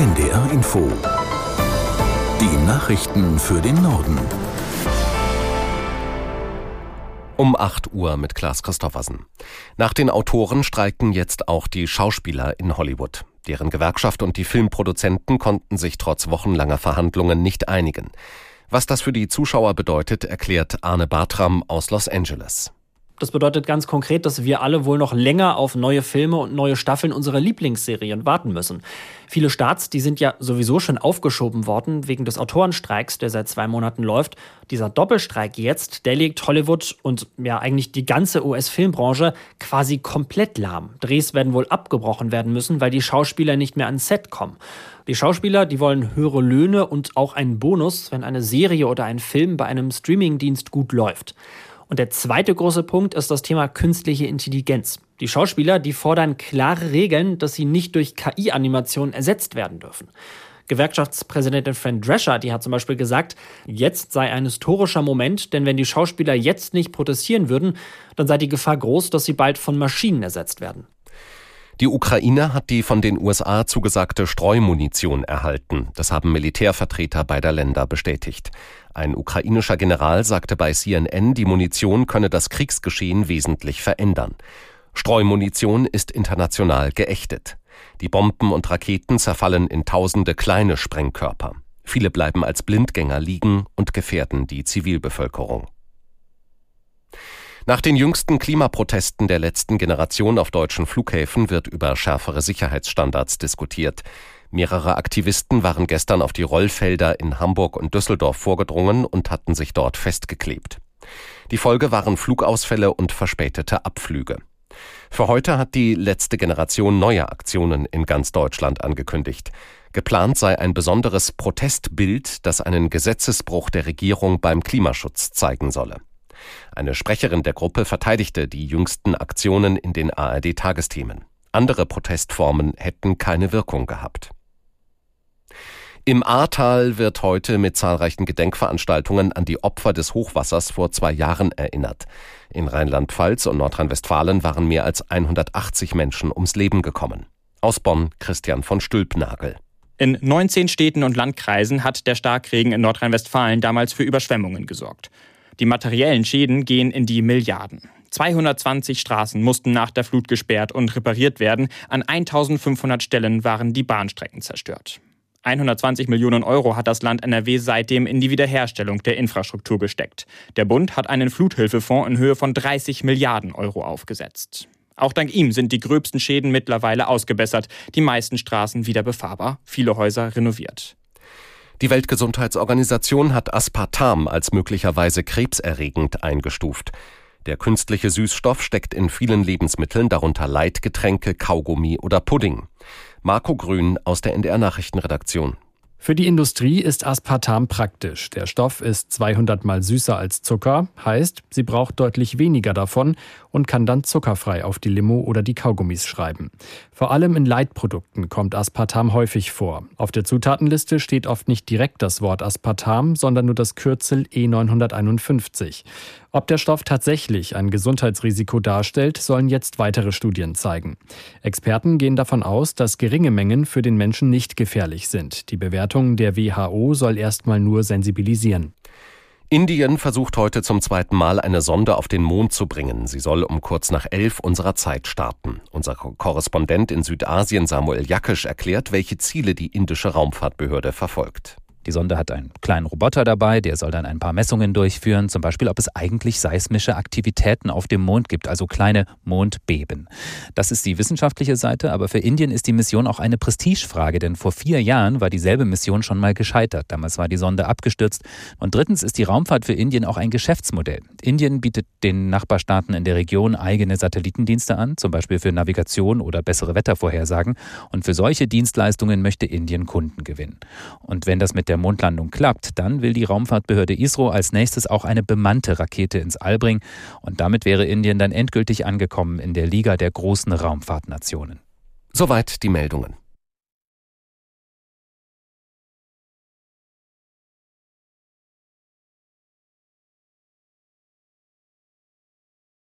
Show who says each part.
Speaker 1: NDR Info. Die Nachrichten für den Norden.
Speaker 2: Um 8 Uhr mit Klaas Christoffersen. Nach den Autoren streiken jetzt auch die Schauspieler in Hollywood. Deren Gewerkschaft und die Filmproduzenten konnten sich trotz wochenlanger Verhandlungen nicht einigen. Was das für die Zuschauer bedeutet, erklärt Arne Bartram aus Los Angeles.
Speaker 3: Das bedeutet ganz konkret, dass wir alle wohl noch länger auf neue Filme und neue Staffeln unserer Lieblingsserien warten müssen. Viele Starts, die sind ja sowieso schon aufgeschoben worden wegen des Autorenstreiks, der seit zwei Monaten läuft. Dieser Doppelstreik jetzt, der legt Hollywood und ja eigentlich die ganze US-Filmbranche quasi komplett lahm. Drehs werden wohl abgebrochen werden müssen, weil die Schauspieler nicht mehr ans Set kommen. Die Schauspieler, die wollen höhere Löhne und auch einen Bonus, wenn eine Serie oder ein Film bei einem Streamingdienst gut läuft. Und der zweite große Punkt ist das Thema künstliche Intelligenz. Die Schauspieler, die fordern klare Regeln, dass sie nicht durch KI-Animationen ersetzt werden dürfen. Gewerkschaftspräsidentin Fran Drescher, die hat zum Beispiel gesagt, jetzt sei ein historischer Moment, denn wenn die Schauspieler jetzt nicht protestieren würden, dann sei die Gefahr groß, dass sie bald von Maschinen ersetzt werden.
Speaker 2: Die Ukraine hat die von den USA zugesagte Streumunition erhalten. Das haben Militärvertreter beider Länder bestätigt. Ein ukrainischer General sagte bei CNN, die Munition könne das Kriegsgeschehen wesentlich verändern. Streumunition ist international geächtet. Die Bomben und Raketen zerfallen in tausende kleine Sprengkörper. Viele bleiben als Blindgänger liegen und gefährden die Zivilbevölkerung. Nach den jüngsten Klimaprotesten der letzten Generation auf deutschen Flughäfen wird über schärfere Sicherheitsstandards diskutiert. Mehrere Aktivisten waren gestern auf die Rollfelder in Hamburg und Düsseldorf vorgedrungen und hatten sich dort festgeklebt. Die Folge waren Flugausfälle und verspätete Abflüge. Für heute hat die letzte Generation neue Aktionen in ganz Deutschland angekündigt. Geplant sei ein besonderes Protestbild, das einen Gesetzesbruch der Regierung beim Klimaschutz zeigen solle. Eine Sprecherin der Gruppe verteidigte die jüngsten Aktionen in den ARD-Tagesthemen. Andere Protestformen hätten keine Wirkung gehabt. Im Ahrtal wird heute mit zahlreichen Gedenkveranstaltungen an die Opfer des Hochwassers vor zwei Jahren erinnert. In Rheinland-Pfalz und Nordrhein-Westfalen waren mehr als 180 Menschen ums Leben gekommen. Aus Bonn Christian von Stülpnagel.
Speaker 4: In 19 Städten und Landkreisen hat der Starkregen in Nordrhein-Westfalen damals für Überschwemmungen gesorgt. Die materiellen Schäden gehen in die Milliarden. 220 Straßen mussten nach der Flut gesperrt und repariert werden. An 1500 Stellen waren die Bahnstrecken zerstört. 120 Millionen Euro hat das Land NRW seitdem in die Wiederherstellung der Infrastruktur gesteckt. Der Bund hat einen Fluthilfefonds in Höhe von 30 Milliarden Euro aufgesetzt. Auch dank ihm sind die gröbsten Schäden mittlerweile ausgebessert, die meisten Straßen wieder befahrbar, viele Häuser renoviert.
Speaker 2: Die Weltgesundheitsorganisation hat Aspartam als möglicherweise krebserregend eingestuft. Der künstliche Süßstoff steckt in vielen Lebensmitteln, darunter Leitgetränke, Kaugummi oder Pudding. Marco Grün aus der NDR Nachrichtenredaktion.
Speaker 5: Für die Industrie ist Aspartam praktisch. Der Stoff ist 200 mal süßer als Zucker, heißt, sie braucht deutlich weniger davon und kann dann zuckerfrei auf die Limo oder die Kaugummis schreiben. Vor allem in Leitprodukten kommt Aspartam häufig vor. Auf der Zutatenliste steht oft nicht direkt das Wort Aspartam, sondern nur das Kürzel E951. Ob der Stoff tatsächlich ein Gesundheitsrisiko darstellt, sollen jetzt weitere Studien zeigen. Experten gehen davon aus, dass geringe Mengen für den Menschen nicht gefährlich sind. Die Bewertung der WHO soll erstmal nur sensibilisieren.
Speaker 2: Indien versucht heute zum zweiten Mal eine Sonde auf den Mond zu bringen. Sie soll um kurz nach elf unserer Zeit starten. Unser Korrespondent in Südasien Samuel Jakisch erklärt, welche Ziele die indische Raumfahrtbehörde verfolgt.
Speaker 6: Die Sonde hat einen kleinen Roboter dabei, der soll dann ein paar Messungen durchführen, zum Beispiel, ob es eigentlich seismische Aktivitäten auf dem Mond gibt, also kleine Mondbeben. Das ist die wissenschaftliche Seite, aber für Indien ist die Mission auch eine Prestigefrage, denn vor vier Jahren war dieselbe Mission schon mal gescheitert. Damals war die Sonde abgestürzt. Und drittens ist die Raumfahrt für Indien auch ein Geschäftsmodell. Indien bietet den Nachbarstaaten in der Region eigene Satellitendienste an, zum Beispiel für Navigation oder bessere Wettervorhersagen. Und für solche Dienstleistungen möchte Indien Kunden gewinnen. Und wenn das mit der Mondlandung klappt, dann will die Raumfahrtbehörde ISRO als nächstes auch eine bemannte Rakete ins All bringen. Und damit wäre Indien dann endgültig angekommen in der Liga der großen Raumfahrtnationen.
Speaker 2: Soweit die Meldungen.